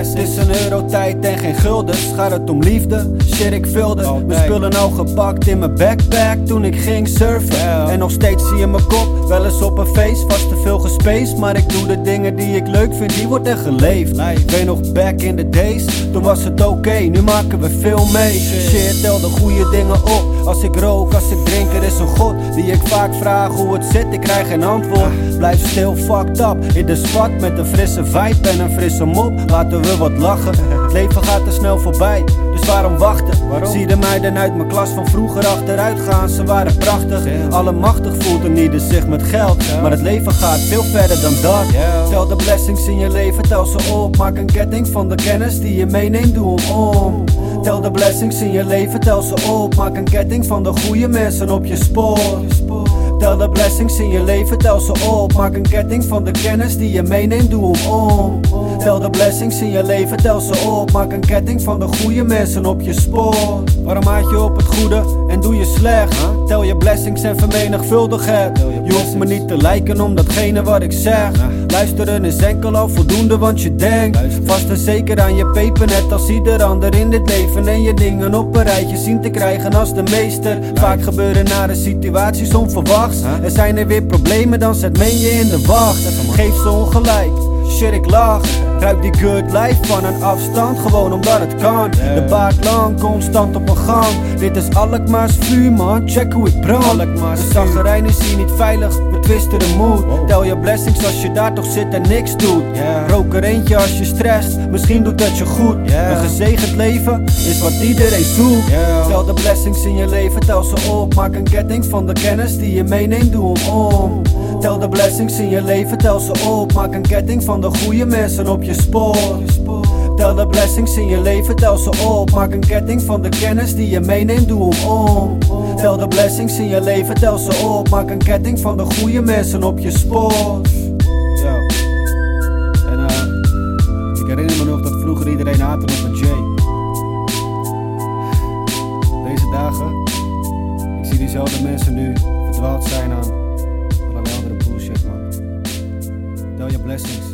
Het is een eurotijd en geen guldens. Gaat het om liefde? Shit, ik vulde mijn spullen al gepakt in mijn backpack toen ik ging surfen. En nog steeds zie je mijn kop, wel eens op een feest. Vast te veel gespaced, maar ik doe de dingen die ik leuk vind, die wordt er geleefd. Ik weet nog back in the days, toen was het oké, nu maken we veel mee. Shit, tel de goede dingen op. Als ik rook, als ik drink, er is een god die ik vaak vraag hoe het zit. Ik krijg geen antwoord. Blijf stil, fucked up in de spot met een frisse vibe en een frisse mop. Laten we wat lachen. Het leven gaat te snel voorbij, dus waarom wachten? Zie de meiden uit mijn klas van vroeger achteruit gaan, ze waren prachtig. Allemachtig voelden niet zich met geld, maar het leven gaat veel verder dan dat. Tel de blessings in je leven, tel ze op. Maak een ketting van de kennis die je meeneemt, doe hem om. Tel de blessings in je leven, tel ze op. Maak een ketting van de goede mensen op je spoor. Tel de blessings in je leven, tel ze op. Maak een ketting van de kennis die je meeneemt, doe hem om. Tel de blessings in je leven, tel ze op. Maak een ketting van de goede mensen op je spoor. Waarom maak je op het goede je? Tel je blessings en vermenigvuldig het. Je hoeft me niet te lijken om datgene wat ik zeg. Luisteren is enkel al voldoende, want je denkt vast en zeker aan je peper, net als ieder ander in dit leven. En je dingen op een rijtje zien te krijgen als de meester. Vaak gebeuren nare situaties onverwachts. Er zijn er weer problemen, dan zet men je in de wacht. Geef ze ongelijk. Shit, ik lach. Ruik die good life van een afstand, gewoon omdat het kan. De baard lang, constant op een gang. Dit is Alkmaars vuur, man. Check hoe ik brand. De zaggerijn is hier niet veilig, we twisten de moed. Tel je blessings als je daar toch zit en niks doet. Rook er eentje als je strest, misschien doet dat je goed. Een gezegend leven is wat iedereen zoekt. Tel de blessings in je leven, tel ze op. Maak een ketting van de kennis die je meeneemt, doe hem om. Tel de blessings in je leven, tel ze op. Maak een ketting van de goede mensen op je spoor. Tel de blessings in je leven, tel ze op. Maak een ketting van de kennis die je meeneemt, doe hem om. Tel de blessings in je leven, tel ze op. Maak een ketting van de goede mensen op je spoor. Ja. En eh, ik herinner me nog dat vroeger iedereen haatte op een J. Deze dagen, ik zie diezelfde mensen nu verdwaald Blessings.